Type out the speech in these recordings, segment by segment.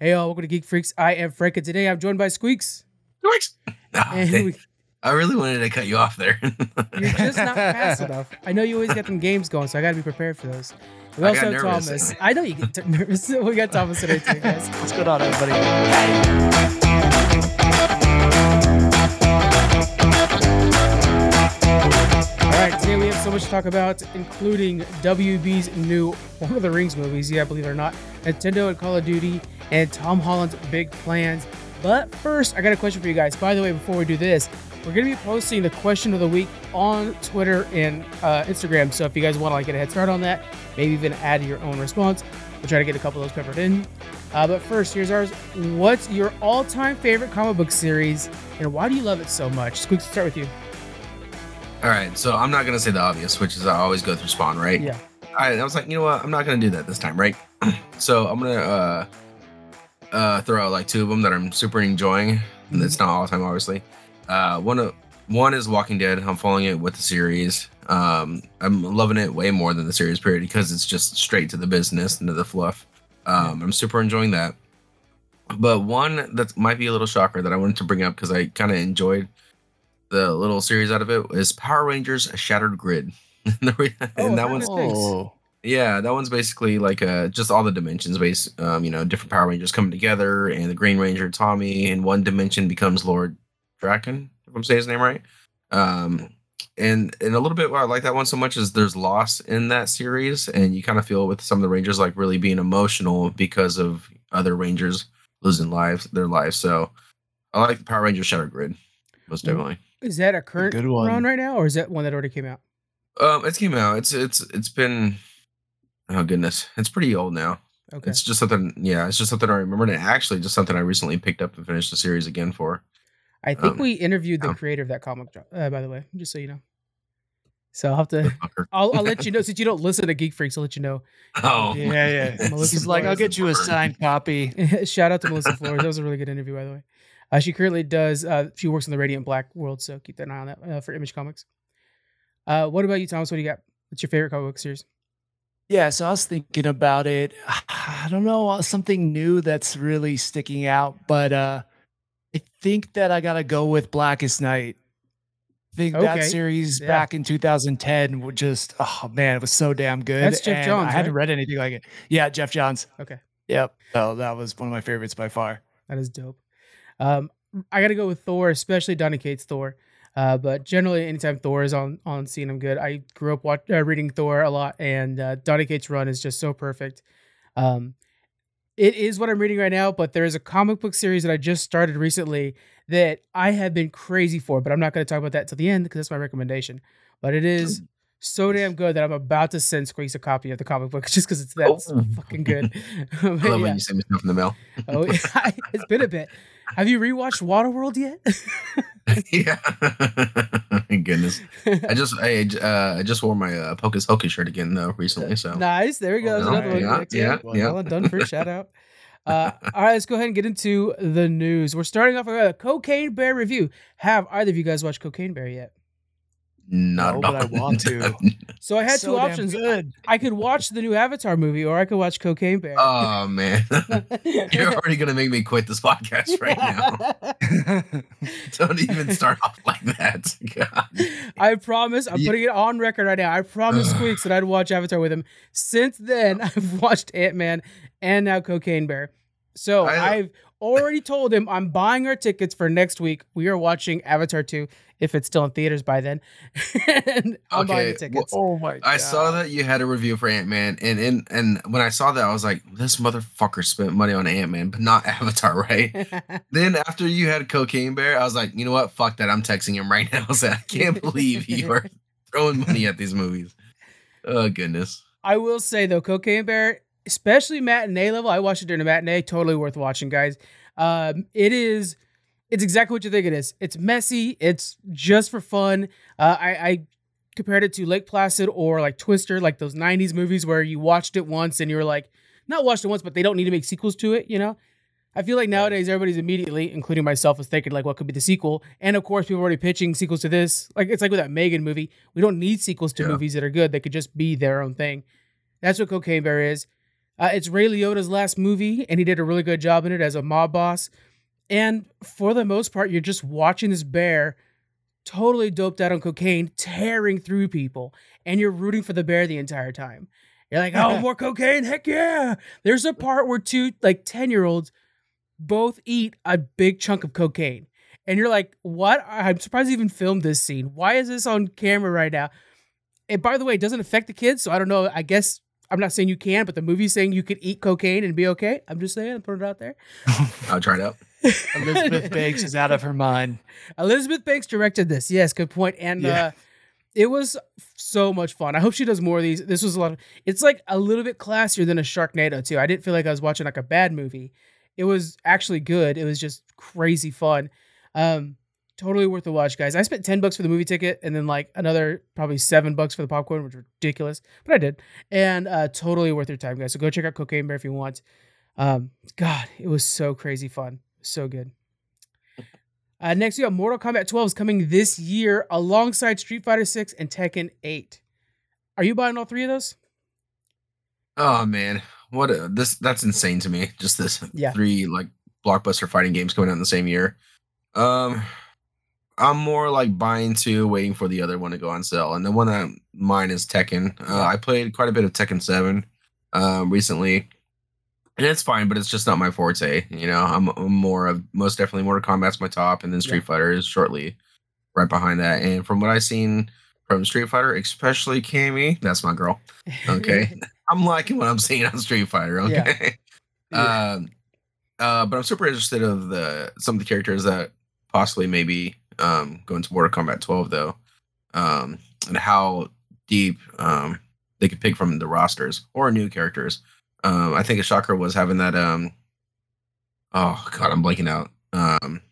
Hey, y'all, welcome to Geek Freaks. I am Frank, and today I'm joined by Squeaks. Squeaks. Oh, we, I really wanted to cut you off there. you're just not fast enough. I know you always get them games going, so I got to be prepared for those. We I also got have nervous. Thomas. I know you get t- nervous. we got Thomas today too, guys. What's going on, everybody? All right, today we have so much to talk about, including WB's new Lord of the Rings movies. Yeah, believe it or not, Nintendo and Call of Duty, and Tom Holland's big plans. But first, I got a question for you guys. By the way, before we do this, we're gonna be posting the question of the week on Twitter and uh, Instagram. So if you guys want to like get a head start on that, maybe even add your own response, we'll try to get a couple of those peppered in. Uh, but first, here's ours. What's your all-time favorite comic book series, and why do you love it so much? Squeaks, start with you. All right, so I'm not gonna say the obvious, which is I always go through Spawn, right? Yeah. All right, I was like, you know what? I'm not gonna do that this time, right? so I'm gonna uh uh throw out like two of them that I'm super enjoying, and it's not all the time, obviously. Uh, one of one is Walking Dead. I'm following it with the series. Um, I'm loving it way more than the series period because it's just straight to the business and to the fluff. Um, I'm super enjoying that. But one that might be a little shocker that I wanted to bring up because I kind of enjoyed the little series out of it is Power Rangers Shattered Grid. and Oh, that I've one's heard Oh, yeah, that one's basically like uh just all the dimensions based um, you know, different Power Rangers coming together and the Green Ranger Tommy in one dimension becomes Lord Drakkon, if I'm saying his name right. Um and and a little bit why I like that one so much is there's loss in that series and you kind of feel with some of the Rangers like really being emotional because of other Rangers losing lives their lives. So I like the Power Rangers Shattered Grid. Most Mm. definitely. Is that a current good one. run right now, or is that one that already came out? Um it came out. It's it's it's been oh goodness. It's pretty old now. Okay. It's just something, yeah. It's just something I remember, and actually, just something I recently picked up and finished the series again for. I think um, we interviewed the um, creator of that comic, uh, by the way, just so you know. So I'll have to. I'll, I'll let you know since you don't listen to Geek Freaks. I'll let you know. Oh, yeah, yeah. Melissa like, I'll get you a signed copy. Shout out to Melissa Flores. That was a really good interview, by the way. Uh, she currently does. Uh, she works in the Radiant Black world, so keep an eye on that uh, for Image Comics. Uh, what about you, Thomas? What do you got? What's your favorite comic book series? Yeah, so I was thinking about it. I don't know, uh, something new that's really sticking out, but uh I think that I gotta go with Blackest Night. I think Okay, that series yeah. back in 2010 would just oh man, it was so damn good. That's Geoff and Johns, I hadn't read anything like it. Yeah, Geoff Johns. Okay, Yep. So that was one of my favorites by far. that is dope. Um, I got to go with Thor, especially Donny Cates Thor. Uh, but generally, anytime Thor is on on scene, I'm good. I grew up watch, uh, reading Thor a lot, and uh, Donny Cates' run is just so perfect. Um, it is what I'm reading right now, but there is a comic book series that I just started recently that I have been crazy for, but I'm not going to talk about that till the end because that's my recommendation. But it is so damn good that I'm about to send Squeaks a copy of the comic book just because it's that Oh. fucking good. I love yeah. when you send me stuff in the mail. Oh, yeah. it's been a bit. Have you rewatched Waterworld yet? yeah. Goodness, I just I uh I just wore my uh, Pocus Hocus shirt again though recently. So nice. There we go. That's Oh, another one. yeah, Next, yeah, Well yeah. well done for a shout out. Uh, all right, let's go ahead and get into the news. We're starting off with a Cocaine Bear review. Have either of you guys watched Cocaine Bear yet? Not No, but. I want to. So I had So two options. Good. I could watch the new Avatar movie, or I could watch Cocaine Bear. oh man, you're already gonna make me quit this podcast right now. Don't even start off like that. God. I promise. I'm Yeah. putting it on record right now. I promised Squeaks that I'd watch Avatar with him. Since then, I've watched Ant Man and now Cocaine Bear. So I- I've already told him I'm buying our tickets for next week. We are watching Avatar 2 if it's still in theaters by then. and I'm buying the Okay, tickets. Oh my God. I saw that you had a review for Ant Man, and, and and when I saw that, I was like, "This motherfucker spent money on Ant Man, but not Avatar, right?" then after you had Cocaine Bear, I was like, "You know what? Fuck that! I'm texting him right now." I said, "I can't believe you are throwing money at these movies." Oh goodness! I will say though, Cocaine Bear, especially matinee level, I watched it during a matinee. Totally worth watching, guys. Um, it is, it's exactly what you think it is. It's messy. It's just for fun. Uh, I, I compared it to Lake Placid or like Twister, like those '90s movies where you watched it once and you were like, not watched it once, but they don't need to make sequels to it. You know. I feel like nowadays everybody's immediately, including myself, is thinking like, what could be the sequel? And of course, people are already pitching sequels to this. Like it's like with that Megan movie. We don't need sequels to Yeah. movies that are good. They could just be their own thing. That's what Cocaine Bear is. Uh, it's Ray Liotta's last movie, and he did a really good job in it as a mob boss. And for the most part, you're just watching this bear totally doped out on cocaine, tearing through people, and you're rooting for the bear the entire time. You're like, oh, more cocaine, heck yeah! There's a part where two like ten year olds both eat a big chunk of cocaine, and you're like, what? I'm surprised they even filmed this scene. Why is this on camera right now? And by the way, it doesn't affect the kids, so I don't know. I guess I'm not saying you can, but the movie's saying you could eat cocaine and be okay. I'm just saying, I'm putting it out there. I'll try it out. Elizabeth Banks is out of her mind. Elizabeth Banks directed this. Yes, good point. And Yeah. uh, it was so much fun. I hope she does more of these. This was a lot of. It's like a little bit classier than a Sharknado too. I didn't feel like I was watching like a bad movie. It was actually good. It was just crazy fun. Um, totally worth the watch, guys. I spent ten bucks for the movie ticket and then like another probably seven bucks for the popcorn, which was ridiculous, but I did. And uh, totally worth your time, guys. So go check out Cocaine Bear if you want. Um, God, it was so crazy fun. So good. Uh, next, we got Mortal Kombat 12 is coming this year alongside Street Fighter 6 and Tekken 8. Are you buying all three of those? Oh man, what a, this that's insane to me. Just this Yeah. three like blockbuster fighting games coming out in the same year. Um I'm more like buying two, waiting for the other one to go on sale. And the one that mine is Tekken. Uh, I played quite a bit of Tekken 7 um recently. And it's fine, but it's just not my forte. You know, I'm, I'm more of most definitely Mortal Kombat's my top, and then Street Yeah. Fighter is shortly right behind that. And from what I've seen from Street Fighter, especially Cammy, that's my girl. Okay. I'm liking what I'm seeing on Street Fighter. Yeah. Okay. Yeah. Um, uh, but I'm super interested of the some of the characters that possibly maybe um go into Mortal Kombat 12 though, um, and how deep um they could pick from the rosters or new characters. Um, I think a shocker was having that um. Oh God, I'm blanking out. Um,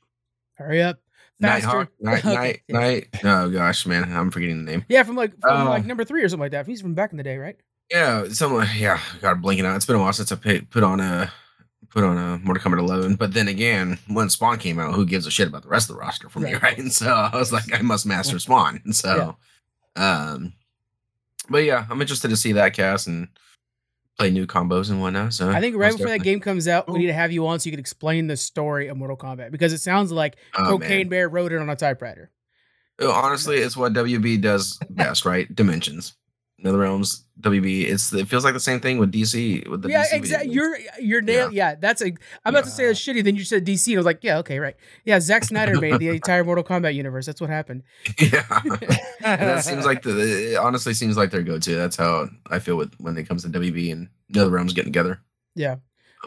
Hurry up. Faster. Nighthawk, Night, Okay, Night, yeah. Night. Oh gosh, man, I'm forgetting the name. Yeah, from like from Uh, like number three or something like that. He's from back in the day, right? Yeah, someone. Yeah, God, blinking out. It's been a while since I put put on a put on a Mortal Kombat 11. But then again, when Spawn came out, who gives a shit about the rest of the roster for me, Right. right? And so I was like, I must master Spawn. And so, um, but yeah, I'm interested to see that cast and play new combos and whatnot. So I think right most before that game comes out, we oh. need to have you on so you can explain the story of Mortal Kombat because it sounds like Oh, Cocaine man. Bear wrote it on a typewriter. Honestly, it's what WB does best, right? Dimensions. Nether Realms, WB. It's it feels like the same thing with DC with the yeah, exactly. You're you're nail. Yeah. that's a. I'm about to say it's shitty. Then you said DC, I was like, yeah, okay, right. Yeah, Zack Snyder made the entire Mortal Kombat universe. That's what happened. yeah. That seems like the it honestly seems like their go-to. That's how I feel with when it comes to WB and Nether Realms getting together. Yeah.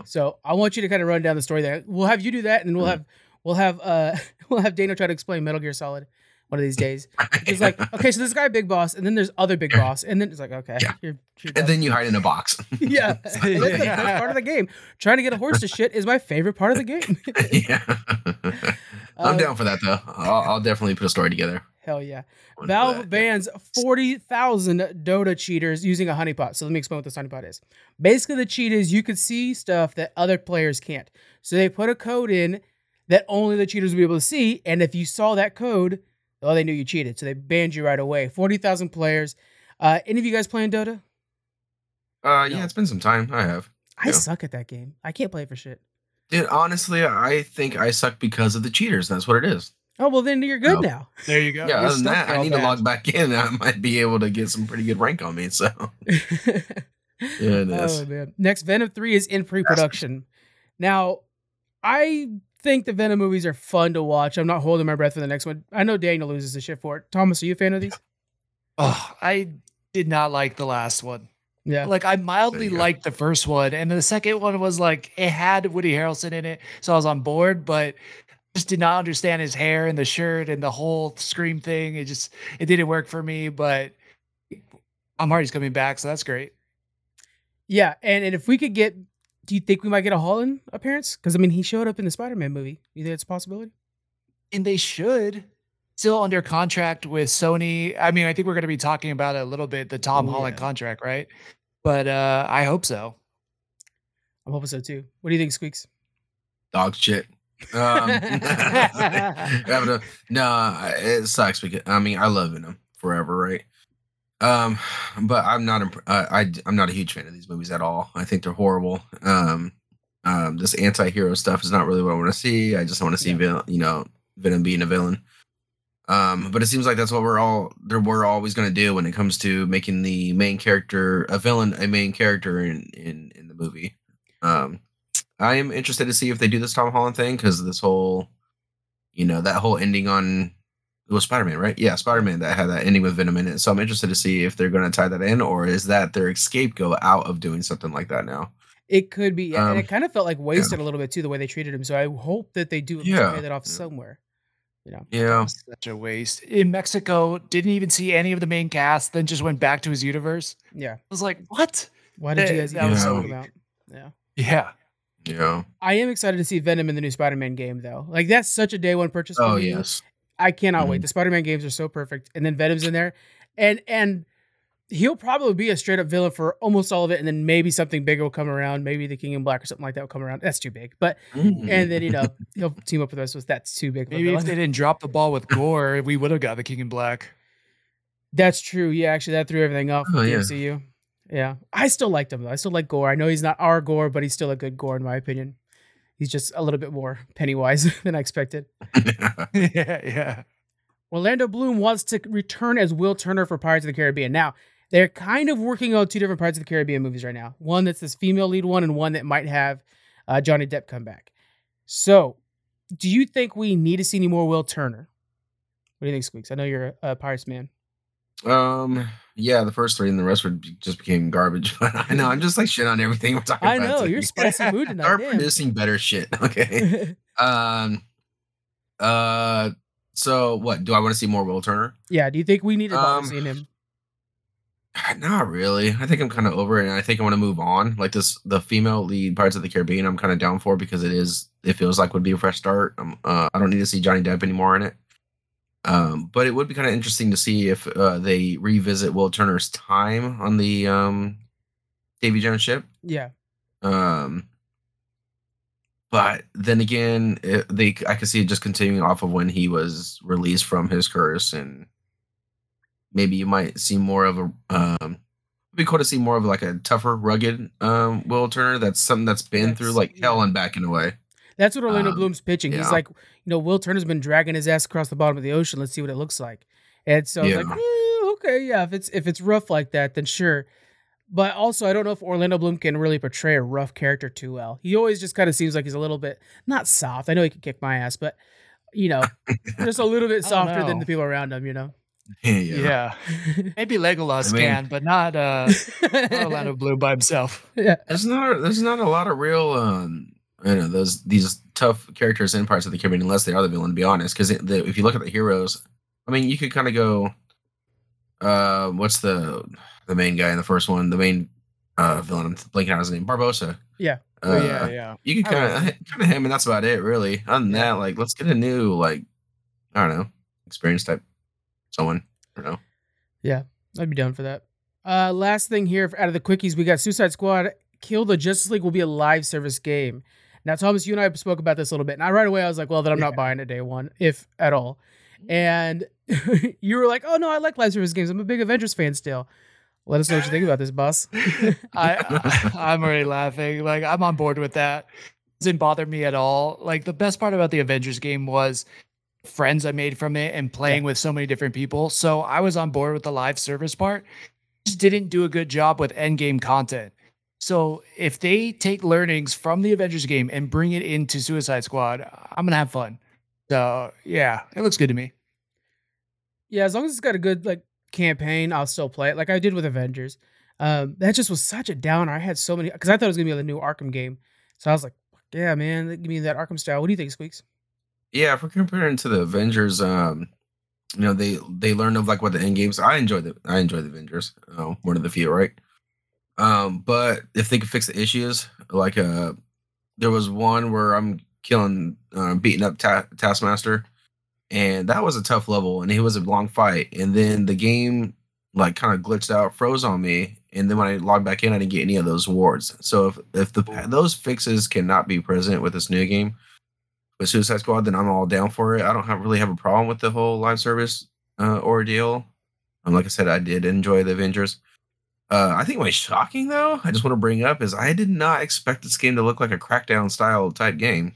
So I want you to kind of run down the story there. We'll have you do that, and we'll Mhm. have we'll have uh we'll have Dana try to explain Metal Gear Solid one of these days. It's like, okay, so this guy big boss, and then there's other big boss, and then it's like, okay, Yeah. you're, you're and then you hide in a box. yeah, that's the best part of the game. Trying to get a horse to shit is my favorite part of the game. yeah. I'm Uh, down for that though. I'll, I'll definitely put a story together. Hell yeah. One Valve bans 40,000 Dota cheaters using a honeypot. So let me explain what this honeypot is. Basically, the cheat is you could see stuff that other players can't. So they put a code in that only the cheaters will be able to see. And if you saw that code, oh, they knew you cheated. So they banned you right away. 40,000 players. Uh, any of you guys playing Dota? Uh, yeah, it's been some time. I have. I Yeah. suck at that game. I can't play for shit. Dude, honestly, I think I suck because of the cheaters. That's what it is. Oh, well, then you're good No. now. There you go. yeah, You're other than that, I all need to log back in. I might be able to get some pretty good rank on me. So yeah, it is. Oh man. Next, Venom 3 is in pre-production. Now, I think the Venom movies are fun to watch. I'm not holding my breath for the next one. I know Daniel loses the shit for it. Thomas, are you a fan of these? Oh, I did not like the last one. Yeah. Like I mildly liked the first one, and the second one was like it had Woody Harrelson in it, so I was on board, but just did not understand his hair and the shirt and the whole scream thing. It just it didn't work for me. But I'm already coming back, so that's great. Yeah, and, and if we could get do you think we might get a Holland appearance? Because I mean he showed up in the Spider-Man movie. You think it's a possibility? And they should still under contract with Sony. I mean, I think we're going to be talking about it a little bit, the Tom Oh, Holland yeah. contract, right? But uh I hope so. I'm hoping so too. What do you think, Squeaks? dog shit. Um, yeah, but, uh, no, I- it sucks because I mean I love Venom forever, right? Um, but I'm not. Imp- uh, I I'm not a huge fan of these movies at all. I think they're horrible. Um, um, this anti-hero stuff is not really what I want to see. I just want to see, Yeah. vil- you know, Venom being a villain. Um, but it seems like that's what we're all there. We're always going to do when it comes to making the main character a villain, a main character in in in the movie. Um, I am interested to see if they do this Tom Holland thing because this whole, you know, that whole ending on it was Spider Man, right? Yeah, Spider Man that had that ending with Venom in it. So I'm interested to see if they're going to tie that in, or is that their scapegoat out of doing something like that now? It could be, yeah, and Um, it kind of felt like wasted a little bit too the way they treated him. So I hope that they do Yeah, pay that off yeah. somewhere. You know, Yeah, Such a waste. In Mexico, didn't even see any of the main cast, then just went back to his universe. yeah. I was like, what? Why did you guys that even was so about? Yeah. Yeah. yeah. I am excited to see Venom in the new Spider-Man game, though. Like that's such a day one purchase. For Oh me. yes. I cannot wait. Mhm. The Spider-Man games are so perfect, and then Venom's in there, and and he'll probably be a straight up villain for almost all of it, and then maybe something bigger will come around. Maybe the King in Black or something like that will come around. That's too big, but and then you know he'll team up with us. So that's too big. Maybe if they didn't drop the ball with Gorr, we would have got the King in Black. That's true. Yeah, actually, that threw everything off Oh, with yeah. MCU. Yeah, I still liked him though. I still like Gorr. I know he's not our Gorr, but he's still a good Gorr in my opinion. He's just a little bit more Pennywise than I expected. yeah, yeah. Orlando Bloom wants to return as Will Turner for Pirates of the Caribbean. Now, they're kind of working on two different Pirates of the Caribbean movies right now. One that's this female lead one, and one that might have uh, Johnny Depp come back. So, do you think we need to see any more Will Turner? What do you think, Squeaks? I know you're a, a Pirates man. Um. Yeah, the first three and the rest would be, just became garbage. But I know I'm just like shit on everything we're talking I about. know today. you're spicy mood tonight. Start producing better shit. Okay. um. Uh. So what? Do I want to see more Will Turner? yeah. Do you think we need to Um, seeing him? Not really. I think I'm kind of over it, and I think I want to move on. Like this, the female lead Pirates of the Caribbean, I'm kind of down for because it is. It feels like would be a fresh start. Um, uh, I don't need to see Johnny Depp anymore in it. Um, but it would be kind of interesting to see if uh, they revisit Will Turner's time on the um, Davy Jones ship. Yeah. Um, but then again, it, they I could see it just continuing off of when he was released from his curse, and maybe you might see more of a um. It'd be cool to see more of like a tougher, rugged um Will Turner. That's something that's been through like yeah. hell and back in a way. That's what Orlando Um, Bloom's pitching. He's like, you know, Will Turner's been dragging his ass across the bottom of the ocean. Let's see what it looks like. And so I was like, "Eh, okay, yeah, if it's if it's rough like that, then sure. But also, I don't know if Orlando Bloom can really portray a rough character too well. He always just kind of seems like he's a little bit not soft. I know he can kick my ass, but you know, just a little bit softer than the people around him. You know. Yeah. Maybe Legolas I mean- can, but not uh not Orlando Bloom by himself. yeah. There's not there's not a lot of real um you know those these tough characters in Pirates of the Caribbean unless they are the villain. To be honest, because if you look at the heroes, I mean, you could kind of go. Uh, what's the the main guy in the first one? The main uh villain. I'm blanking out his name. Barbossa. Yeah. Uh, Oh, yeah, yeah. You could kind of kind of him, and that's about it, really. Other than that, like, let's get a new like, I don't know, experience type someone. I don't know. Yeah, I'd be down for that. Uh, last thing here out of the quickies, we got Suicide Squad. Kill the Justice League will be a live service game. Now, Thomas, you and I spoke about this a little bit, and I right away I was like, "Well, then I'm not buying it day one, if at all." And you were like, "Oh no, I like live service games. I'm a big Avengers fan still." Let us know what you think about this, boss. I, I I'm already laughing. Like I'm on board with that. Didn't bother me at all. Like the best part about the Avengers game was friends I made from it and playing with so many different people. So I was on board with the live service part. Just didn't do a good job with end game content. So if they take learnings from the Avengers game and bring it into Suicide Squad, I'm gonna have fun. So yeah, it looks good to me. yeah, as long as it's got a good like campaign, I'll still play it, like I did with Avengers. Um, that just was such a downer. I had so many because I thought it was gonna be the new Arkham game, so I was like, "Yeah, man, give me that Arkham style." What do you think, Squeaks? Yeah, if we're comparing to the Avengers, um, you know, they they learned of like what the end games. I enjoy the I enjoy the Avengers. Uh, one of the few, right? Um, but if they could fix the issues, like uh, there was one where I'm killing, uh, beating up Ta- Taskmaster, and that was a tough level, and it was a long fight, and then the game like kind of glitched out, froze on me, and then when I logged back in, I didn't get any of those wards. So if if the those fixes cannot be present with this new game with Suicide Squad, then I'm all down for it. I don't have really have a problem with the whole live service uh, ordeal. Um, like I said, I did enjoy the Avengers. Uh, I think what's shocking though, I just want to bring up is I did not expect this game to look like a Crackdown style type game.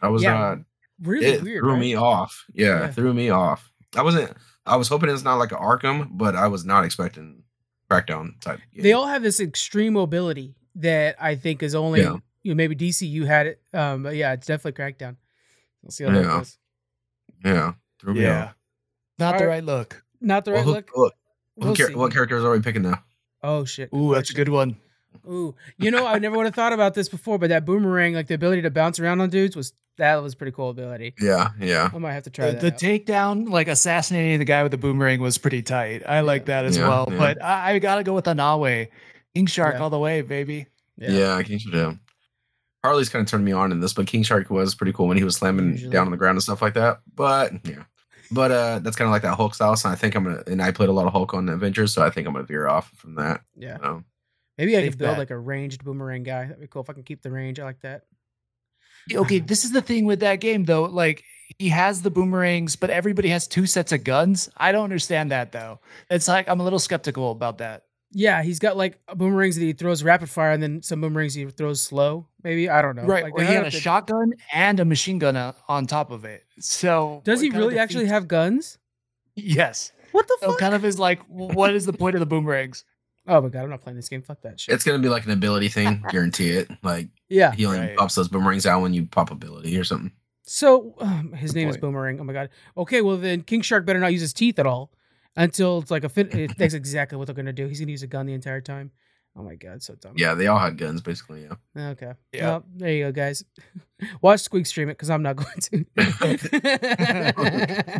I was Yeah, not. Really it weird. threw right? me off. Yeah, Yeah. threw me off. I wasn't. I was hoping it's not like an Arkham, but I was not expecting Crackdown type. Game. They all have this extreme mobility that I think is only Yeah. you know maybe DCU had it. Um, but yeah, it's definitely Crackdown. We'll see how that goes. yeah, threw me Yeah. off. Not the Alright. right look. Not the Well, right who- look. who- who We'll char- see. what characters are we picking now? Oh shit. Ooh, that's a good one. Ooh, you know, I never would have thought about this before, but that boomerang, like the ability to bounce around on dudes, was that was pretty cool ability. Yeah, yeah, I might have to try The, that. the out. takedown, like assassinating the guy with the boomerang, was pretty tight. I like that as Yeah, well. yeah. But I, I gotta go with Anawe. King Shark Yeah. all the way, baby. yeah. King Shark. Yeah. Harley's kind of turned me on in this, but King Shark was pretty cool when he was slamming Usually. down on the ground and stuff like that. But yeah, but uh, that's kind of like that Hulk style. So I think I'm gonna, and I played a lot of Hulk on the Avengers, so I think I'm gonna veer off from that. yeah. Um, Maybe I Safe could build bet. like a ranged boomerang guy. That'd be cool if I can keep the range. I like that. Okay, this is the thing with that game though. Like he has the boomerangs, but everybody has two sets of guns. I don't understand that though. It's like I'm a little skeptical about that. Yeah, he's got like boomerangs that he throws rapid fire, and then some boomerangs he throws slow. Maybe I don't know. Right. Like, Where they he have had a to- shotgun and a machine gun uh, on top of it. So Does he kinda really actually have guns? Yes. What the So fuck? kind of is like, what is the point of the boomerangs? Oh my god, I'm not playing this game. Fuck that shit. it's gonna be like an ability thing, guarantee it. Like yeah. he only Right. pops those boomerangs out when you pop ability or something. So um, his Good name is. Boomerang. Oh my god. Okay, well then King Shark better not use his teeth at all until it's like a fin- it- that's exactly what they're gonna do. He's gonna use a gun the entire time. Oh my god, so dumb. Yeah, they all had guns basically. Yeah. Okay. Yeah. Well, there you go, guys. Watch Squeak stream it because I'm not going to.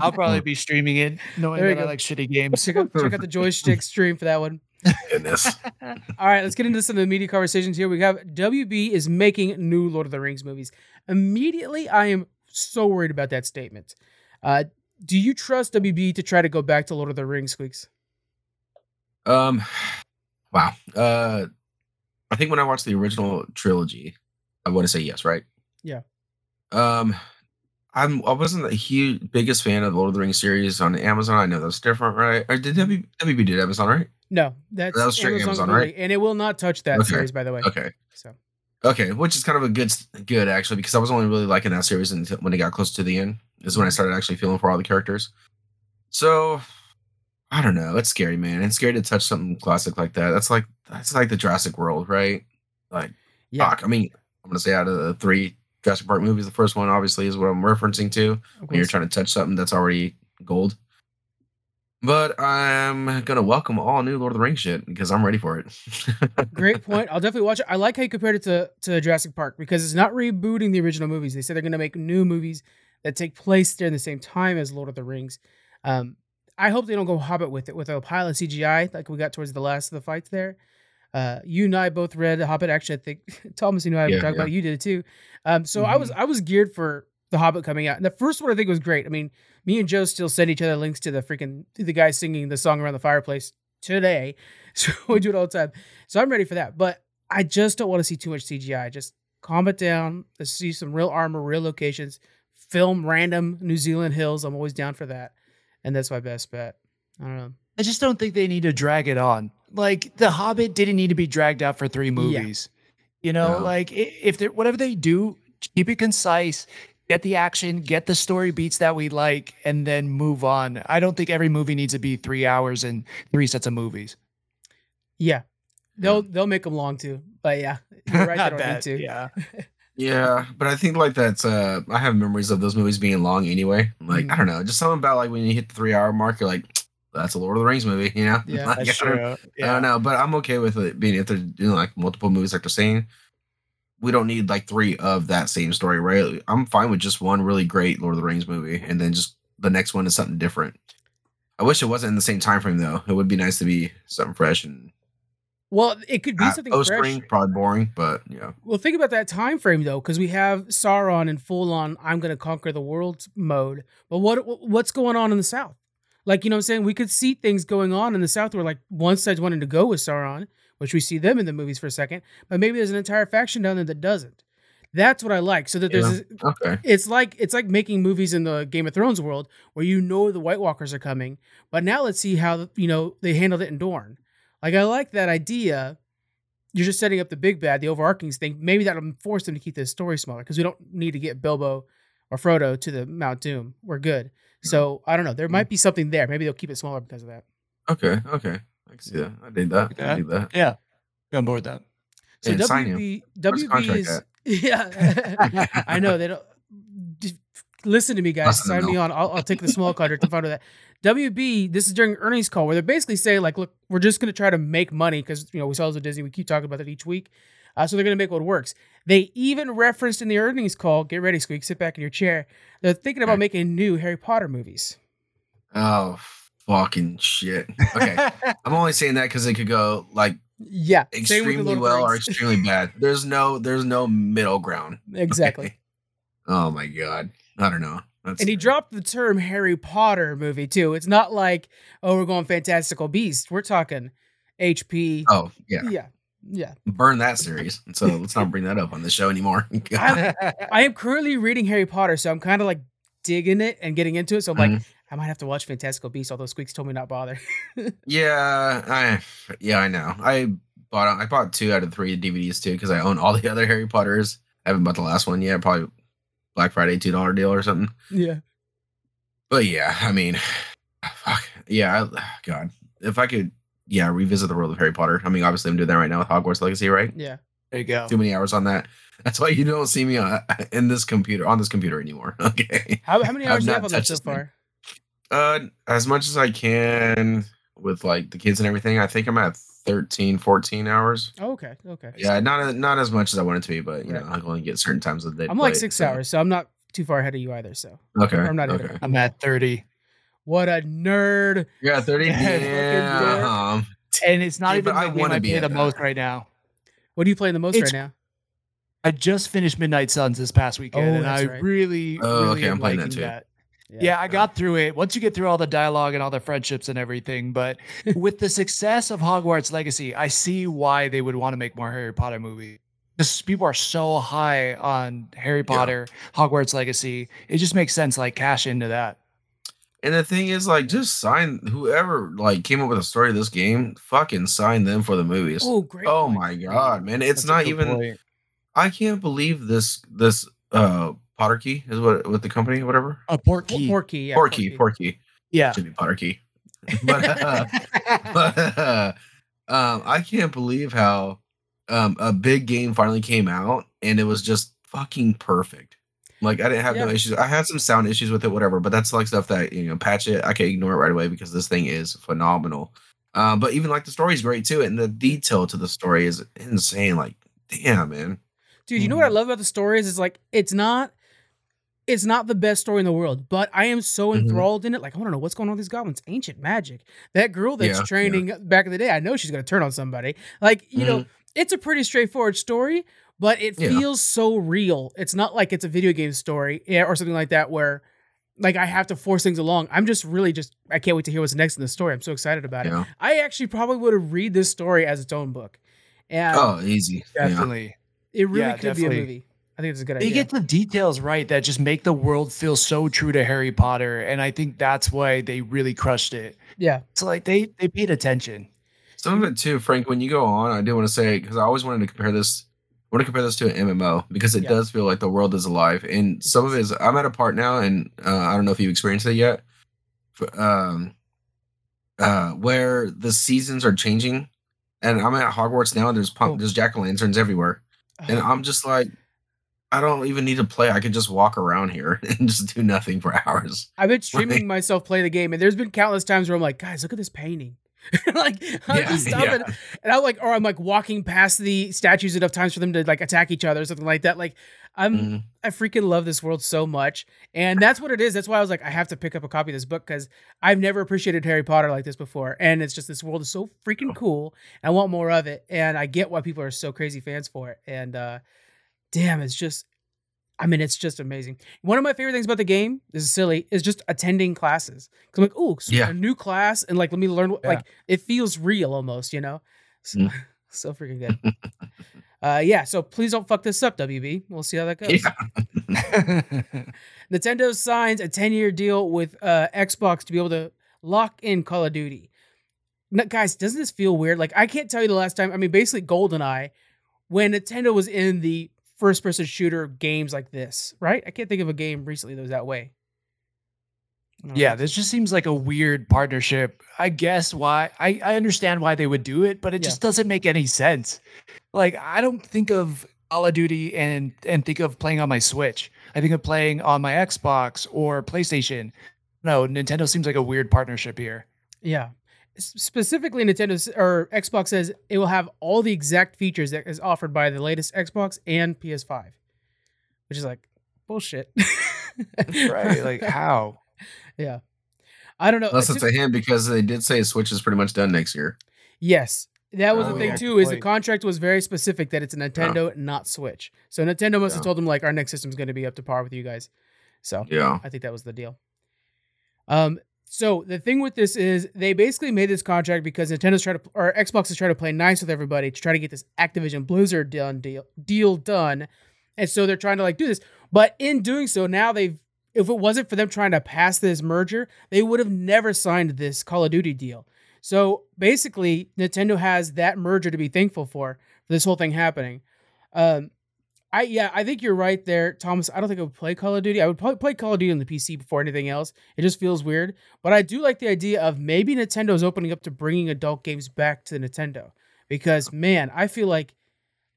I'll probably be streaming it, knowing There you that I go. like shitty games. check out check out the joystick stream for that one. Goodness. All right, let's get into some of the media conversations here. We have WB is making new Lord of the Rings movies. Immediately, I am so worried about that statement. Uh, do you trust WB to try to go back to Lord of the Rings, Squeaks? Um, wow. Uh, I think when I watched the original trilogy, I want to say yes, right? Yeah. Um, I'm I wasn't the huge biggest fan of the Lord of the Rings series on Amazon. I know that's different, right? Or did WB, WB did Amazon, right? No, that's That was straight Amazon, only, right? And it will not touch that Okay, series, by the way. Okay. So Okay, which is kind of a good good actually because I was only really liking that series until when it got close to the end is when I started actually feeling for all the characters. So I don't know, it's scary, man. It's scary to touch something classic like that. That's like that's like the Jurassic World, right? Like yeah, fuck. I mean, I'm gonna say out of the three Jurassic Park movies, the first one obviously is what I'm referencing to when you're trying to touch something that's already gold. But I'm gonna welcome all new Lord of the Rings shit because I'm ready for it. Great point. I'll definitely watch it. I like how you compared it to, to Jurassic Park because it's not rebooting the original movies. They said they're going to make new movies that take place during the same time as Lord of the Rings. Um, I hope they don't go Hobbit with it with a pile of CGI like we got towards the last of the fights there. Uh, you and I both read Hobbit. Actually, I think Thomas, you know, I Yeah, talked yeah. about it. You did it too. Um, so I was I was geared for the Hobbit coming out. And the first one I think was great. I mean, me and Joe still send each other links to the freaking to the guy singing the song around the fireplace today. So we do it all the time. So I'm ready for that. But I just don't want to see too much CGI. Just calm it down. Let's see some real armor, real locations. Film random New Zealand hills. I'm always down for that. And that's my best bet. I don't know. I just don't think they need to drag it on. Like The Hobbit didn't need to be dragged out for three Yeah. movies. You know, No. like if they whatever they do, keep it concise, get the action, get the story beats that we like, and then move on. I don't think every movie needs to be three hours and three sets of movies. Yeah. They'll they'll make them long too. But yeah, you're right. I they don't need to. Yeah. Yeah, but I think like that's uh I have memories of those movies being long anyway. Like Mhm. I don't know, just something about like when you hit the three hour mark, you're like, that's a Lord of the Rings movie, you know? Yeah, Like, That's I don't- I don't know, but I'm okay with it being if they're doing like multiple movies like they're saying. We don't need like three of that same story, right? I'm fine with just one really great Lord of the Rings movie, and then just the next one is something different. I wish it wasn't in the same time frame though. It would be nice to be something fresh and Well, it could be uh, something post fresh. screen, probably boring, but yeah. Well, think about that time frame though, because we have Sauron in full on "I'm going to conquer the world" mode. But what what's going on in the South? Like you know, what I'm saying we could see things going on in the South where like one side's wanting to go with Sauron, which we see them in the movies for a second, but maybe there's an entire faction down there that doesn't. That's what I like. So that there's Yeah. Okay. it's like it's like making movies in the Game of Thrones world where you know the White Walkers are coming, but now let's see how you know they handled it in Dorne. Like I like that idea. You're just setting up the big bad, the overarching thing. Maybe that'll force them to keep this story smaller because we don't need to get Bilbo or Frodo to the Mount Doom. We're good. Mm-hmm. So I don't know. There might mm-hmm. be something there. Maybe they'll keep it smaller because of that. Okay. Okay. I can see that. I did that. I Okay. did that. Yeah. Be on board with that. So Yeah. WB WB is at? yeah. I know they don't. Listen to me, guys. Sign me on. I'll, I'll take the small contract and follow that. WB. This is during earnings call where they're basically saying like, look, we're just going to try to make money because you know we saw this with Disney. We keep talking about that each week. Uh, so they're going to make what works. They even referenced in the earnings call. Get ready, Squeak. Sit back in your chair. They're thinking about making new Harry Potter movies. Oh fucking shit. Okay. I'm only saying that because it could go like Yeah, with extremely Lord of the well or extremely bad. There's no there's no middle ground. exactly. Oh my god. I don't know. That's And he dropped the term Harry Potter movie too. It's not like, oh, we're going Fantastical Beast. We're talking HP. Oh yeah. Yeah. Yeah. Burn that series. So let's not bring that up on the show anymore. I, I am currently reading Harry Potter, so I'm kind of like digging it and getting into it. So I'm like, Mhm. I might have to watch Fantastical Beast, although Squeaks told me not bother. yeah, I yeah, I know. I bought I bought two out of three DVDs too because I own all the other Harry Potters. I haven't bought the last one yet. Probably Black Friday two dollar deal or something. yeah. But yeah, I mean, fuck yeah, I, God, if I could, yeah, revisit the world of Harry Potter. I mean, obviously I'm doing that right now with Hogwarts Legacy, right? Yeah. There you go. Too many hours on that. That's why you don't see me on, in this computer on this computer anymore. Okay. How, how many I've hours do you have on that touched so this thing. far? Uh, as much as I can with like the kids and everything. I think I'm at 13, 14 hours. Oh, okay. Okay. Yeah, not not as much as I want it to be, but you Right. know, I can only get certain times of the day. I'm like six so- hours, so I'm not too far ahead of you either. So Okay. I'm not either. okay. I'm at 30. what a nerd. You're at 30. Fucking yeah. um, And it's not Yeah, even I wanna be play at the that. most right now. What are you playing the most It's- right now? I just finished Midnight Suns this past weekend, Oh, and I right. really, Oh, really okay, am I'm playing that too. that. Yeah. I got through it. Once you get through all the dialogue and all the friendships and everything, but with the success of Hogwarts Legacy, I see why they would want to make more Harry Potter movies. Because people are so high on Harry Potter, Hogwarts Legacy. It just makes sense, like cash into that. And the thing is, like, just sign whoever like came up with the story of this game. Fucking sign them for the movies. Oh, great. oh point. my god, man! It's That's not even. point. I can't believe this. This uh, Potter Key is what with the company, whatever. A port Por- key. Porky. Yeah. Porky, Porky yeah. Jimmy be Potter Key. But, uh, but uh, um, I can't believe how um a big game finally came out and it was just fucking perfect. Like I didn't have no issues. I had some sound issues with it, whatever, but that's like stuff that you know, patch it. I can ignore it right away because this thing is phenomenal. Um, but even like the story's great too, and the detail to the story is insane. Like, damn, man. Dude, you know what I Mhm. love about the stories is like it's not it's not the best story in the world, but I am so Mhm. enthralled in it. Like I want to know what's going on with these goblins. Ancient magic. That girl that's Yeah, yeah. training back in the day, I know she's gonna turn on somebody. Like, you know, it's a pretty straightforward story, but it Yeah. feels so real. It's not like it's a video game story or something like that where like I have to force things along. I'm just really just I can't wait to hear what's next in the story. I'm so excited about it. I actually probably would have read this story as its own book. And Oh, easy. Yeah. Definitely. it really yeah, could be a movie. I think it's a good They idea. get the details right that just make the world feel so true to Harry Potter, and I think that's why they really crushed it. yeah. It's like they they paid attention. Some of it too, Frank. When you go on, I do want to say because I always wanted to compare this. I want to compare this to an MMO because it Yeah. does feel like the world is alive. And some of it is. I'm at a part now, and uh, I don't know if you've experienced it yet. f- Um, uh, where the seasons are changing, and I'm at Hogwarts now. And there's pump, Oh. there's jack o' lanterns everywhere, and I'm just like, I don't even need to play. I could just walk around here and just do nothing for hours. I've been streaming myself play the game, and there's been countless times where I'm like, guys, look at this painting. like I'm Yeah, just stopping, yeah. and I'm like, or I'm like walking past the statues enough times for them to like attack each other or something like that. Like I'm, Mhm. I freaking love this world so much, and that's what it is. That's why I was like, I have to pick up a copy of this book because I've never appreciated Harry Potter like this before, and it's just this world is so freaking cool. And I want more of it, and I get why people are so crazy fans for it. And uh damn, it's just. I mean, it's just amazing. One of my favorite things about the game this is silly is just attending classes. Cause I'm like, oh, Yeah. a new class, and like let me learn. What, Yeah. Like it feels real almost, you know. So, Mm. so freaking good. uh, yeah. So please don't fuck this up, WB. We'll see how that goes. Yeah. Nintendo signs a 10 year deal with uh, Xbox to be able to lock in Call of Duty. Now, guys, doesn't this feel weird? Like, I can't tell you the last time. I mean, basically, GoldenEye, when Nintendo was in the first person shooter games like this, right? I can't think of a game recently that was that way. Yeah, this just seems like a weird partnership. I guess why I, I understand why they would do it, but it Yeah. just doesn't make any sense. Like I don't think of Call of Duty and and think of playing on my Switch. I think of playing on my Xbox or PlayStation. No, Nintendo seems like a weird partnership here. Yeah. S- Specifically, Nintendo or Xbox says it will have all the exact features that is offered by the latest Xbox and PS5, which is like bullshit. Right? Like how? yeah. I don't know. Unless It's it's a hint because they did say Switch is pretty much done next year. yes. That was Oh, the thing yeah, too. Is the contract was very specific that it's a Nintendo, not Switch. So Nintendo must have told them like our next system's going to be up to par with you guys. So Yeah. I think that was the deal. Um, so the thing with this is they basically made this contract because Nintendo's trying to or Xbox is trying to play nice with everybody to try to get this Activision Blizzard done deal deal done, and so they're trying to like do this. But in doing so, now they've if it wasn't for them trying to pass this merger, they would have never signed this Call of Duty deal. So basically, Nintendo has that merger to be thankful for for this whole thing happening. Um, I yeah, I think you're right there, Thomas. I don't think I would play Call of Duty. I would probably play Call of Duty on the PC before anything else. It just feels weird, but I do like the idea of maybe Nintendo's opening up to bringing adult games back to Nintendo because man, I feel like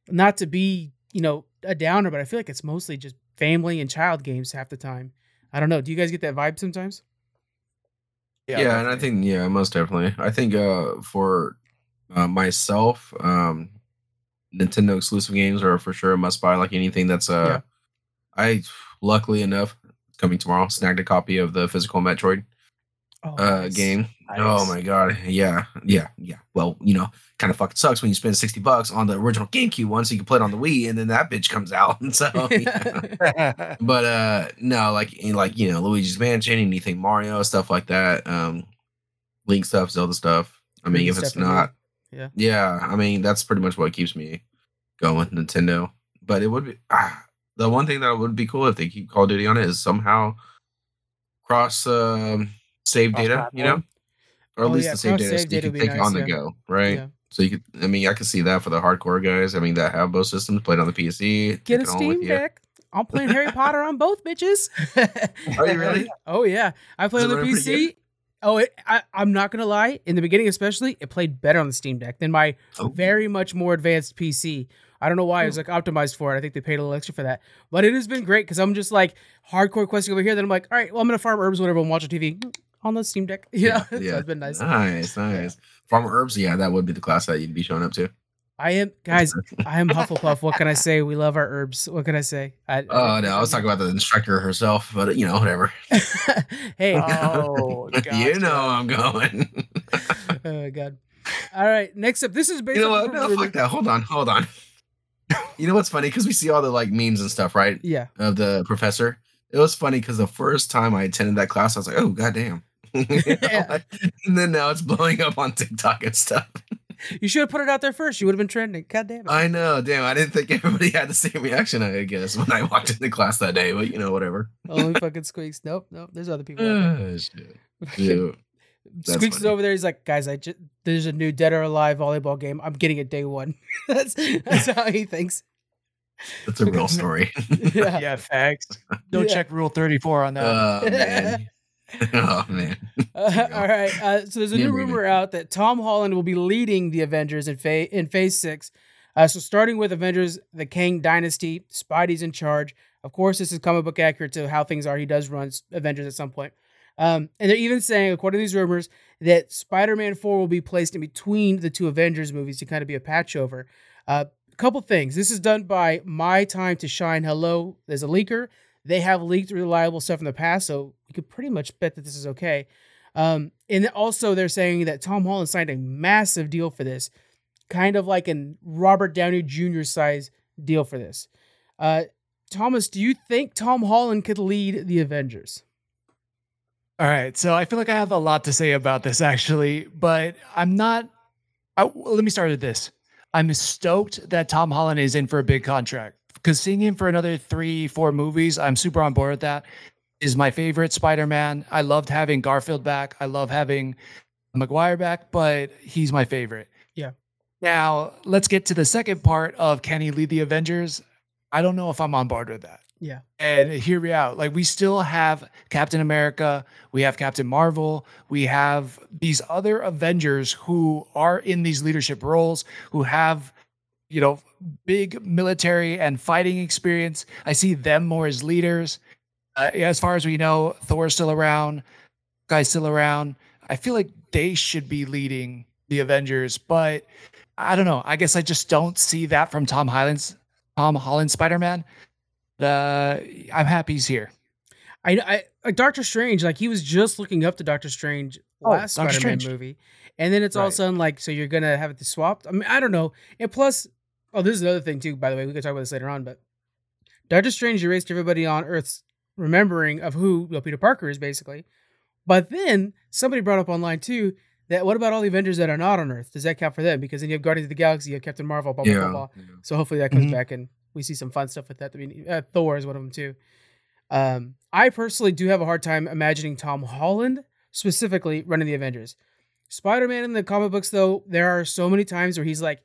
not to be you know a downer, but I feel like it's mostly just family and child games half the time. I don't know. Do you guys get that vibe sometimes? Yeah, and I think yeah, most definitely. I think uh for uh, myself, um Nintendo exclusive games are for sure a must buy. Like anything that's uh, I luckily enough coming tomorrow snagged a copy of the physical Metroid Oh, uh nice. game. Oh my god, yeah, yeah, yeah. Well, you know, kind of fucking sucks when you spend sixty bucks on the original GameCube one, so you can play it on the Wii, and then that bitch comes out. And so, yeah. but uh, no, like in like you know, Luigi's Mansion, anything Mario stuff like that, um, Link stuff, Zelda stuff. I mean, if it's not, Yeah. yeah. I mean, that's pretty much what keeps me going, Nintendo. But it would be ah, the one thing that would be cool if they keep Call of Duty on it is somehow cross um, save data, you know, or at Oh, least yeah, the save data so you can would be take it nice, on the yeah. go, right? Yeah. So you could, I mean, I could see that for the hardcore guys. I mean, that have both systems, played on the PC. Get a it on with Steam. Deck. I'm playing Harry Potter on both bitches. Are you really? Oh yeah, I play Does on the run PC. Oh, it, I, I'm not gonna lie. In the beginning, especially, it played better on the Steam Deck than my Oh. very much more advanced PC. I don't know why it was hmm. like optimized for it. I think they paid a little extra for that, but it has been great because I'm just like hardcore questing over here. Then I'm like, all right, well, I'm gonna farm herbs, whatever, and watch a TV on the Steam Deck. Yeah, so it's been nice. Nice, nice. Farmer herbs, yeah, that would be the class that you'd be showing up to. I am, guys. I am Hufflepuff. What can I say? We love our herbs. What can I say? I, Oh no, I was talking about the instructor herself, but you know, whatever. hey, Oh, you know. I'm going. oh god. All right, next up. This is based you know what? No, fuck that. Hold on, hold on. You know what's funny? Because we see all the like memes and stuff, right? Yeah. Of the professor. It was funny because the first time I attended that class, I was like, "Oh goddamn!" You know, Yeah. and then now it's blowing up on TikTok and stuff. You should have put it out there first. You would have been trending. God damn it. I know, damn. I didn't think everybody had the same reaction. I guess when I walked into class that day, but you know, whatever. Only fucking Squeaks. Nope, nope. There's other people. out Uh, shit. there. Dude, that's Squeaks is over there. He's like, guys, I just there's a new Dead or Alive volleyball game. I'm getting it day one. that's that's how he thinks. That's a real story. Yeah. yeah, facts. Don't Yeah. check Rule 34 on that. Oh man. oh man. Uh, all right. Uh, so there's a Yeah, new maybe. rumor out that Tom Holland will be leading the Avengers in phase in Phase Six. Uh, so starting with Avengers: The Kang Dynasty, Spidey's in charge. Of course, this is comic book accurate to how things are. He does run Avengers at some point. Um, and they're even saying, according to these rumors, that Spider-Man 4 will be placed in between the two Avengers movies to kind of be a patch over. Uh, a couple things. This is done by My Time to Shine. Hello, there's a leaker. They have leaked reliable stuff in the past, so we could pretty much bet that this is okay. Um, and also, they're saying that Tom Holland signed a massive deal for this, kind of like a Robert Downey Jr. size deal for this. Uh, Thomas, do you think Tom Holland could lead the Avengers? All right. So I feel like I have a lot to say about this actually, but I'm not. I, let me start with this. I'm stoked that Tom Holland is in for a big contract because seeing him for another three, four movies, I'm super on board with that. Is my favorite Spider-Man. I loved having Garfield back. I love having Maguire back, but he's my favorite. Yeah. Now let's get to the second part of can he lead the Avengers? I don't know if I'm on board with that. Yeah. And hear me out. Like we still have Captain America, we have Captain Marvel, we have these other Avengers who are in these leadership roles, who have, you know, big military and fighting experience. I see them more as leaders. Uh, as far as we know, Thor's still around, Guy's still around. I feel like they should be leading the Avengers, but I don't know. I guess I just don't see that from Tom Holland's Tom Holland Spider Man. Uh, I'm happy he's here. I, I like Doctor Strange. Like he was just looking up to Doctor Strange Oh, last Doctor Spider-Man Strange. movie, and then it's all of a sudden like, so you're gonna have it swapped. I mean, I don't know. And plus, oh, this is another thing too. By the way, we can talk about this later on. But Doctor Strange erased everybody on Earth's remembering of who well, Peter Parker is, basically. But then somebody brought up online too that what about all the Avengers that are not on Earth? Does that count for them? Because then you have Guardians of the Galaxy, you have Captain Marvel, blah blah blah. blah. Yeah. So hopefully that comes Mhm. back and we see some fun stuff with that. I mean, uh, Thor is one of them too. Um, I personally do have a hard time imagining Tom Holland specifically running the Avengers. Spider Man in the comic books, though, there are so many times where he's like,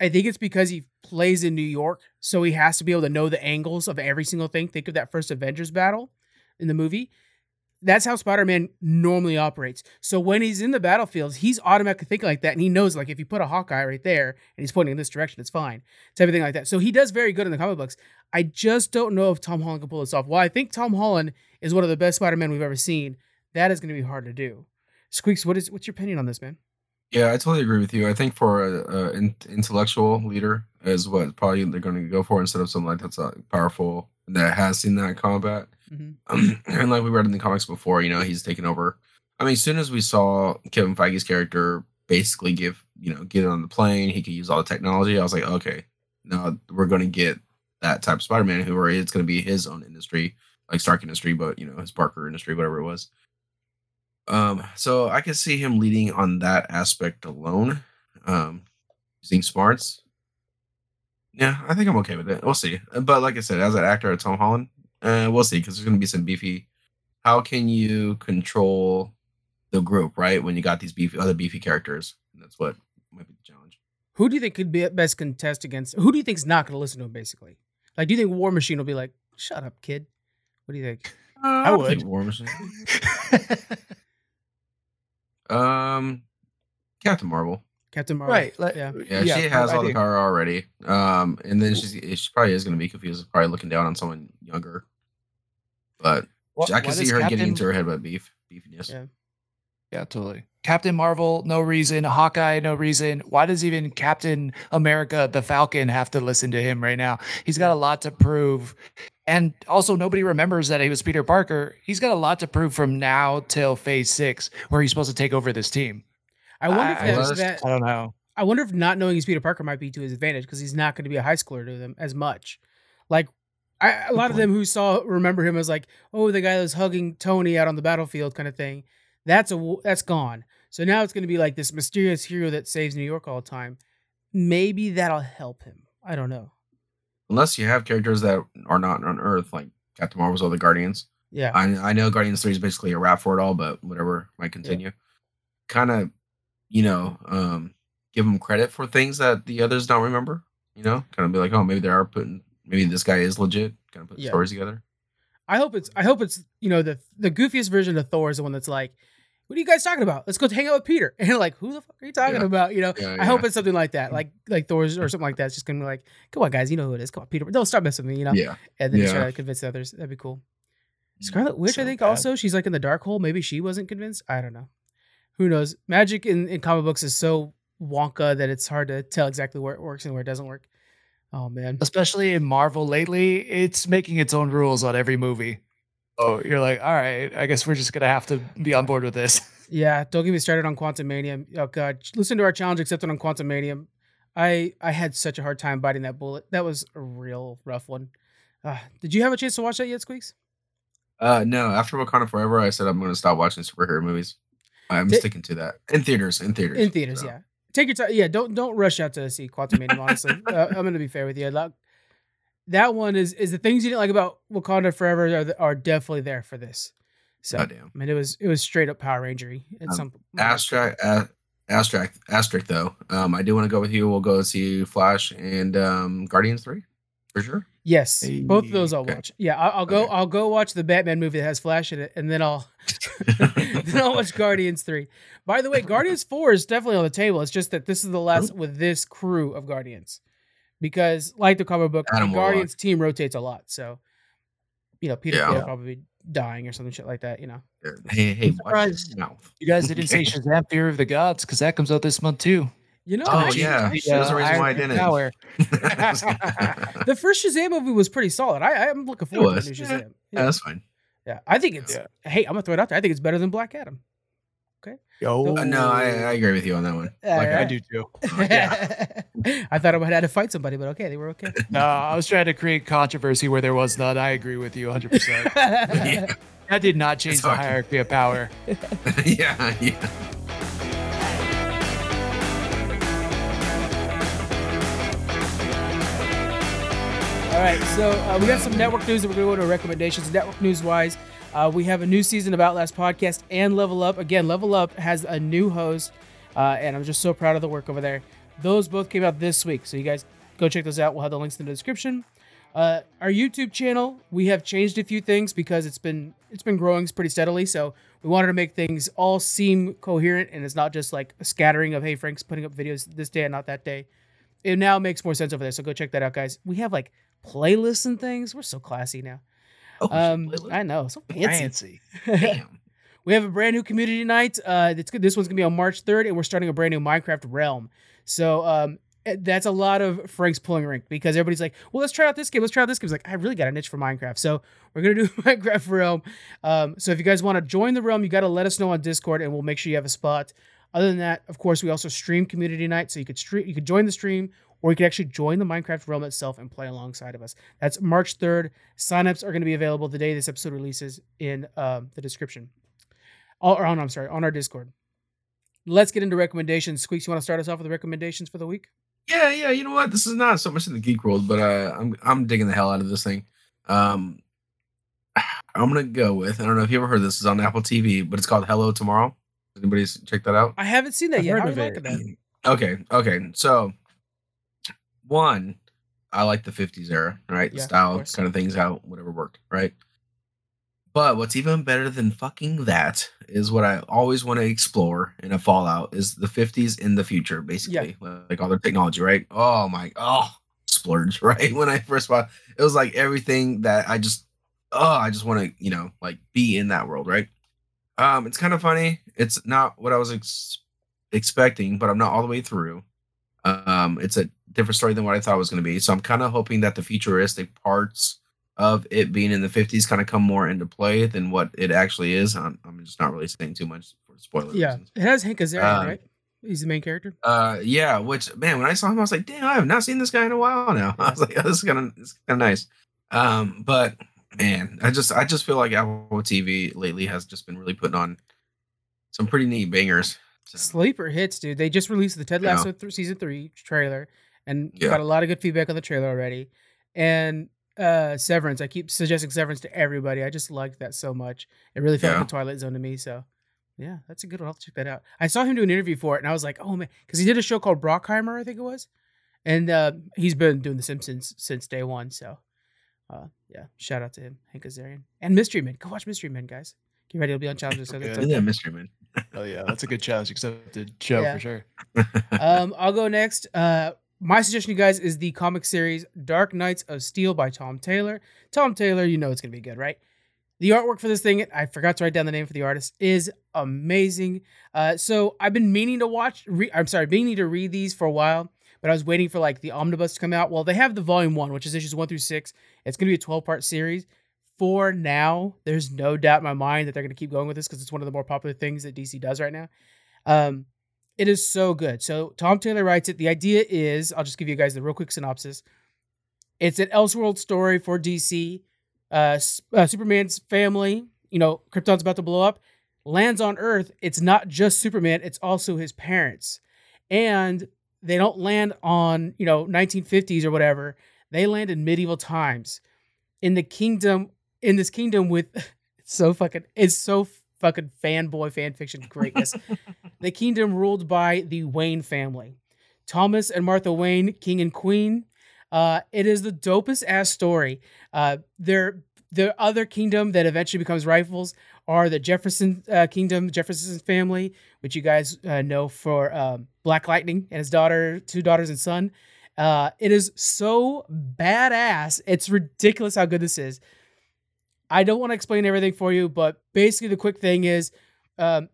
I think it's because he plays in New York, so he has to be able to know the angles of every single thing. Think of that first Avengers battle in the movie. That's how Spider-Man normally operates. So when he's in the battlefields, he's automatically thinking like that, and he knows like if you put a Hawkeye right there and he's pointing in this direction, it's fine. It's everything like that. So he does very good in the comic books. I just don't know if Tom Holland can pull this off. While I think Tom Holland is one of the best Spider-Man we've ever seen, that is going to be hard to do. Squeaks, what is what's your opinion on this, man? Yeah, I totally agree with you. I think for a, a in, intellectual leader is what probably they're going to go for instead of something like that's uh, powerful that has seen that combat. Mm-hmm. and like we read in the comics before, you know, he's taken over. I mean, as soon as we saw Kevin Feige's character basically give, you know, get on the plane, he could use all the technology. I was like, okay, now we're going to get that type of Spider-Man who it's going to be his own industry, like Stark Industry, but you know, his Parker Industry, whatever it was. Um, so I can see him leading on that aspect alone. Um, using smarts. Yeah, I think I'm okay with it. We'll see. But like I said, as an actor, Tom Holland, uh, we'll see because there's going to be some beefy. How can you control the group, right? When you got these beefy other beefy characters, and that's what might be the challenge. Who do you think could be best contest against? Who do you think's not going to listen to him? Basically, like, do you think War Machine will be like, "Shut up, kid"? What do you think? I would. think War Machine. Um, Captain Marvel. Captain Marvel, right. Like, yeah. Yeah, she has I all the power already. Um, and then she's she probably is going to be confused, probably looking down on someone younger. But Wh- I can see does her getting into her head about beef beefiness. Yeah. Yeah, totally. Captain Marvel, no reason. Hawkeye, no reason. Why does even Captain America, the Falcon, have to listen to him right now? He's got a lot to prove. And also, nobody remembers that he was Peter Parker. He's got a lot to prove from now till phase six, where he's supposed to take over this team. I wonder if I- that, I just- that I don't know. I wonder if not knowing he's Peter Parker might be to his advantage because he's not going to be a high schooler to them as much. Like I, a lot of them who saw remember him as like, oh, the guy that was hugging Tony out on the battlefield kind of thing. That's a that's gone. So now it's going to be like this mysterious hero that saves New York all the time. Maybe that'll help him. I don't know. Unless you have characters that are not on Earth, like Captain Marvel's or the Guardians. Yeah. I I know Guardians Three is basically a wrap for it all, but whatever might continue. Kind of, you know, um, give them credit for things that the others don't remember. You know, kind of be like, oh, maybe they are putting, maybe this guy is legit. Kind of put Yeah. stories together. I hope it's I hope it's you know the the goofiest version of Thor is the one that's like, what are you guys talking about? Let's go hang out with Peter. And like, who the fuck are you talking Yeah. about? You know, Yeah, I hope it's something like that, mm-hmm. like like Thor's or something like that. It's just gonna be like, come on, guys, you know who it is. Come on, Peter. Don't stop messing with me, you know. Yeah. And then Yeah. try to convince the others. That'd be cool. Mm, Scarlet Witch, I think bad. also she's like in the dark hole. Maybe she wasn't convinced. I don't know. Who knows? Magic in, in comic books is so wonka that it's hard to tell exactly where it works and where it doesn't work. Oh man. Especially in Marvel lately, it's making its own rules on every movie. Oh, you're like, all right, I guess we're just gonna have to be on board with this. Yeah, don't get me started on Quantumania. Oh god, listen to our challenge accepted on Quantumania. I I had such a hard time biting that bullet. That was a real rough one. Uh, did you have a chance to watch that yet, Squeaks? Uh, no. After Wakanda Forever, I said I'm going to stop watching superhero movies. I'm Di- sticking to that in theaters. In theaters. In theaters, so. yeah. take your time. Yeah, don't don't rush out to see Quantumanium. Honestly, uh, I'm gonna be fair with you. That, that one is is the things you didn't like about Wakanda Forever are, are definitely there for this. So Oh, damn. I mean, it was it was straight up Power Rangery at Um, some Abstract, uh, abstract, asterisk though. Um, I do want to go with you. We'll go see Flash and um, Guardians three for sure. Yes, both of those I'll Okay. watch. Yeah, I'll, I'll go. Okay. I'll go watch the Batman movie that has Flash in it, and then I'll then I'll watch Guardians three. By the way, Guardians four is definitely on the table. It's just that this is the last with this crew of Guardians, because like the comic book, Adam the Warlock. Guardians team rotates a lot. So, you know, Peter Yeah. Quill will probably dying or something shit like that. You know, Hey, hey, watch surprised. your. You guys didn't say Shazam Fury of the Gods because that comes out this month too. you know. Oh, actually- yeah. actually, There's a uh, reason Iron why I didn't. The first Shazam movie was pretty solid. I I'm looking forward to the new Yeah. Shazam. yeah, that's fine. Yeah, I think it's. Yeah. Hey, I'm gonna throw it out there. I think it's better than Black Adam. Okay. Yo, Uh, no, I, I agree with you on that one. Yeah, Like, yeah. I do too. I thought I would have to fight somebody, but okay, they were okay. No, I was trying to create controversy where there was none. I agree with you 100. percent yeah, That did not change the hierarchy of power. yeah, yeah. All right, so uh, we got some network news that we're going to go to recommendations. Network news wise, uh, we have a new season of Outlast podcast and Level Up. Again, Level Up has a new host, uh, and I'm just so proud of the work over there. Those both came out this week, so you guys go check those out. We'll have the links in the description. Uh, our YouTube channel, we have changed a few things because it's been it's been growing pretty steadily. So we wanted to make things all seem coherent, and it's not just like a scattering of hey Frank's putting up videos this day and not that day. It now makes more sense over there. So go check that out, guys. We have like playlists and things. We're so classy now. Oh, Um, I know, so fancy. Fancy. damn. We have a brand new community night. Uh, it's good. This one's gonna be on March 3rd, and we're starting a brand new Minecraft realm. So um, eh, that's a lot of Frank's pulling rank because everybody's like, "Well, let's try out this game. Let's try out this game." It's like I really got a niche for Minecraft, so we're gonna do Minecraft realm. Um, so if you guys want to join the realm, you got to let us know on Discord, and we'll make sure you have a spot. Other than that, of course, we also stream community night, so you could stream, you could join the stream, or you could actually join the Minecraft realm itself and play alongside of us. That's March 3rd. Signups are going to be available the day this episode releases in um, the description. Oh, or on, I'm sorry, on our Discord. Let's get into recommendations. Squeaks, you want to start us off with the recommendations for the week? Yeah, yeah. You know what? This is not so much in the geek world, but uh, I'm I'm digging the hell out of this thing. Um, I'm gonna go with. I don't know if you ever heard this. It's on Apple TV, but it's called Hello Tomorrow. Anybody check that out? I haven't seen that I've yet. heard of it. that? Okay, okay. So, one, I like the 50s era, right? Yeah, of style course. kind of things, how whatever worked, right? But what's even better than fucking that is what I always want to explore in a Fallout is the 50s in the future, basically, like all their technology, right? Oh my, oh, splurge, right? When I first saw, it was like everything that I just, oh, I just want to, you know, like be in that world, right? Um, it's kind of funny. It's not what I was ex- expecting, but I'm not all the way through. Um, it's a different story than what I thought it was going to be. So I'm kind of hoping that the futuristic parts of it being in the 50s kind of come more into play than what it actually is. I'm, I'm just not really saying too much for spoiler Yeah, reasons. it has Hank Azaria, Um, right? He's the main character. Uh, yeah. Which man, when I saw him, I was like, damn, I have not seen this guy in a while now. I was like, oh, this is kind of this is kind of nice. Um, but man, I just I just feel like Apple TV lately has just been really putting on some pretty neat bangers. So, Sleeper hits, dude. They just released the Ted Yeah. Lasso th- season three trailer, and Yeah. got a lot of good feedback on the trailer already. And uh Severance, I keep suggesting Severance to everybody. I just liked that so much. It really felt Yeah. like a Twilight Zone to me. So, yeah, that's a good one. I'll check that out. I saw him do an interview for it, and I was like, oh man, because he did a show called Brockmire, I think it was, and uh, he's been doing The Simpsons since day one. So, uh, yeah, shout out to him, Hank Azaria, and Mystery Men. Go watch Mystery Men, guys. Get ready, it'll be on Challenges. So that's Okay. yeah, mystery man. Oh yeah, that's a good challenge accepted show Yeah. for sure. um, I'll go next. Uh, my suggestion, you guys, is the comic series Dark Knights of Steel by Tom Taylor. Tom Taylor, you know it's gonna be good, right? The artwork for this thing, I forgot to write down the name for the artist, is amazing. Uh, so I've been meaning to watch. Re- I'm sorry, meaning to read these for a while, but I was waiting for like the omnibus to come out. Well, they have the volume one, which is issues one through six. It's gonna be a 12 part series. For now, there's no doubt in my mind that they're gonna keep going with this because it's one of the more popular things that DC does right now. Um, it is so good. So Tom Taylor writes it. The idea is, I'll just give you guys the real quick synopsis. It's an Elseworld story for DC. Uh, uh, Superman's family, you know, Krypton's about to blow up, lands on Earth. It's not just Superman; it's also his parents. and they don't land on you know 1950s or whatever. They land in medieval times in the kingdom in this kingdom with so fucking it's so fucking fanboy fanfiction greatness. the kingdom ruled by the Wayne family. Thomas and Martha Wayne, king and queen. Uh, it is the dopest ass story. Uh, their the other kingdom that eventually becomes rifles are the Jefferson uh, kingdom, Jefferson family, which you guys uh, know for um, Black Lightning and his daughter, two daughters and son. Uh, it is so badass. It's ridiculous how good this is. I don't want to explain everything for you, but basically the quick thing is, um,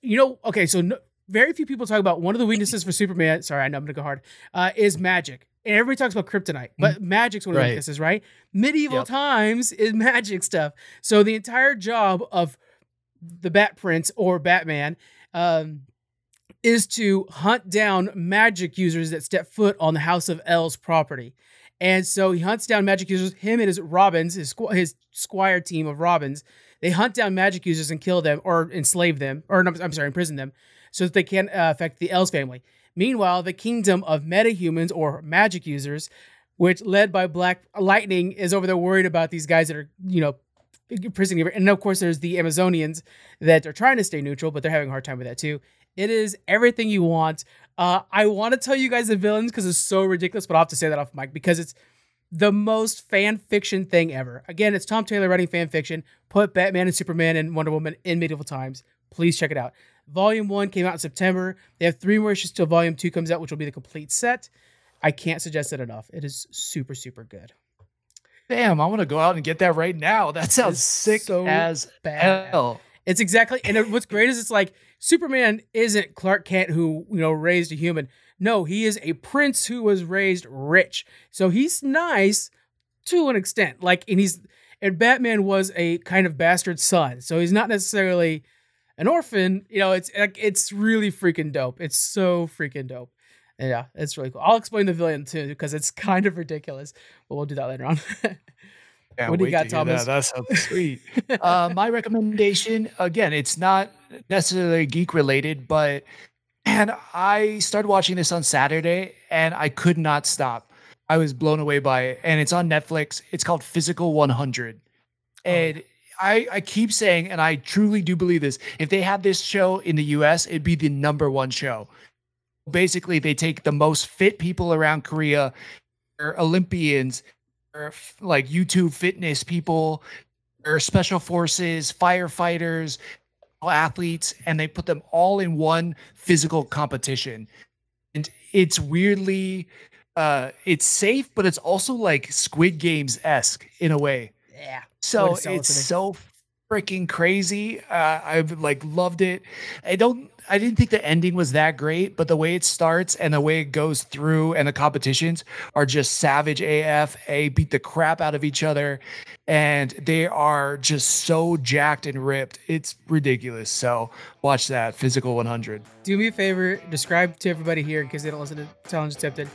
you know, okay, so no, very few people talk about one of the weaknesses for Superman. Sorry, I know I'm gonna go hard. Uh, is magic. And everybody talks about kryptonite, but mm-hmm. magic's one of the weaknesses, right? Medieval yep. times is magic stuff. So the entire job of the Bat Prince or Batman um, is to hunt down magic users that step foot on the House of El's property. And so he hunts down magic users. Him and his Robins, his his squire team of Robins, they hunt down magic users and kill them or enslave them, or I'm sorry, imprison them, so that they can't uh, affect the El's family. Meanwhile, the kingdom of metahumans or magic users, which led by Black Lightning, is over there worried about these guys that are you know imprisoning. And of course, there's the Amazonians that are trying to stay neutral, but they're having a hard time with that too. It is everything you want. Uh, I want to tell you guys the villains because it's so ridiculous, but I'll have to say that off mic because it's the most fan fiction thing ever. Again, it's Tom Taylor writing fan fiction. Put Batman and Superman and Wonder Woman in medieval times. Please check it out. Volume one came out in September. They have three more issues till Volume two comes out, which will be the complete set. I can't suggest it enough. It is super, super good. Damn, I want to go out and get that right now. That sounds sick so as bad. hell. It's exactly, and what's great is it's like Superman isn't Clark Kent who, you know, raised a human. No, he is a prince who was raised rich. So he's nice to an extent. Like, and he's, and Batman was a kind of bastard son. So he's not necessarily an orphan. You know, it's like, it's really freaking dope. It's so freaking dope. Yeah, it's really cool. I'll explain the villain too because it's kind of ridiculous, but we'll do that later on. Yeah, what do you got, Thomas? That. sweet. uh, my recommendation, again, it's not necessarily geek related, but and I started watching this on Saturday and I could not stop. I was blown away by it, and it's on Netflix. It's called Physical 100, and oh. I, I keep saying, and I truly do believe this. If they had this show in the U.S., it'd be the number one show. Basically, they take the most fit people around Korea, Olympians, like YouTube fitness people, or special forces, firefighters, athletes, and they put them all in one physical competition. And it's weirdly uh it's safe, but it's also like Squid Games esque in a way. Yeah. So it's so freaking crazy. Uh, I've like loved it. I don't. I didn't think the ending was that great, but the way it starts and the way it goes through and the competitions are just savage AF. They beat the crap out of each other, and they are just so jacked and ripped. It's ridiculous. So watch that Physical 100. Do me a favor. Describe to everybody here because they don't listen to Challenge Accepted.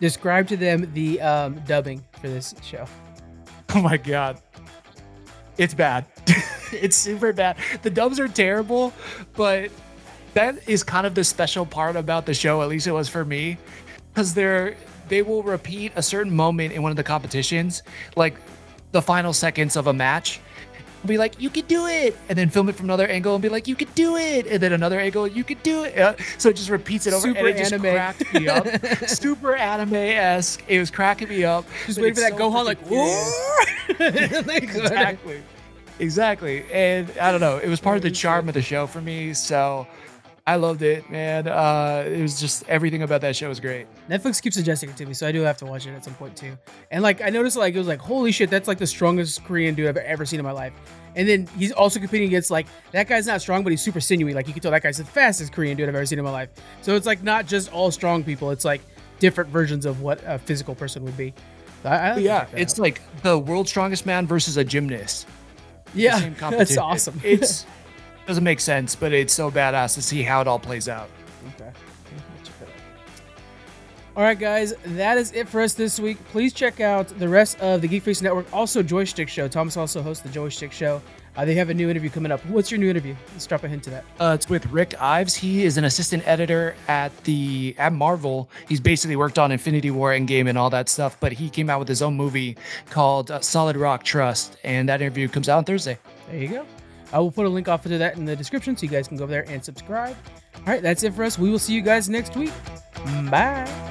Describe to them the um, dubbing for this show. Oh my god. It's bad. it's super bad. The dubs are terrible, but that is kind of the special part about the show. At least it was for me, because they're they will repeat a certain moment in one of the competitions, like the final seconds of a match. Be like, you could do it, and then film it from another angle and be like, you could do it, and then another angle, you could do it. Uh, so it just repeats it over, Super and it anime. just cracked me up. Super anime esque. It was cracking me up. Just waiting for that so Gohan, like, exactly. Exactly. And I don't know, it was part of the charm of the show for me. So I loved it, man. Uh, it was just everything about that show was great. Netflix keeps suggesting it to me, so I do have to watch it at some point too. And like I noticed, like it was like, holy shit, that's like the strongest Korean dude I've ever seen in my life. And then he's also competing against like that guy's not strong, but he's super sinewy. Like you can tell that guy's the fastest Korean dude I've ever seen in my life. So it's like not just all strong people; it's like different versions of what a physical person would be. So I, I yeah, it's out. like the world's strongest man versus a gymnast. Yeah, that's awesome. it's doesn't make sense, but it's so badass to see how it all plays out. Okay. All right, guys, that is it for us this week. Please check out the rest of the Geek Face Network, also Joystick Show. Thomas also hosts the Joystick Show. Uh, they have a new interview coming up. What's your new interview? Let's drop a hint to that. Uh, it's with Rick Ives. He is an assistant editor at the at Marvel. He's basically worked on Infinity War, Endgame, and all that stuff. But he came out with his own movie called uh, Solid Rock Trust, and that interview comes out on Thursday. There you go. I will put a link off to that in the description so you guys can go over there and subscribe. All right, that's it for us. We will see you guys next week. Bye.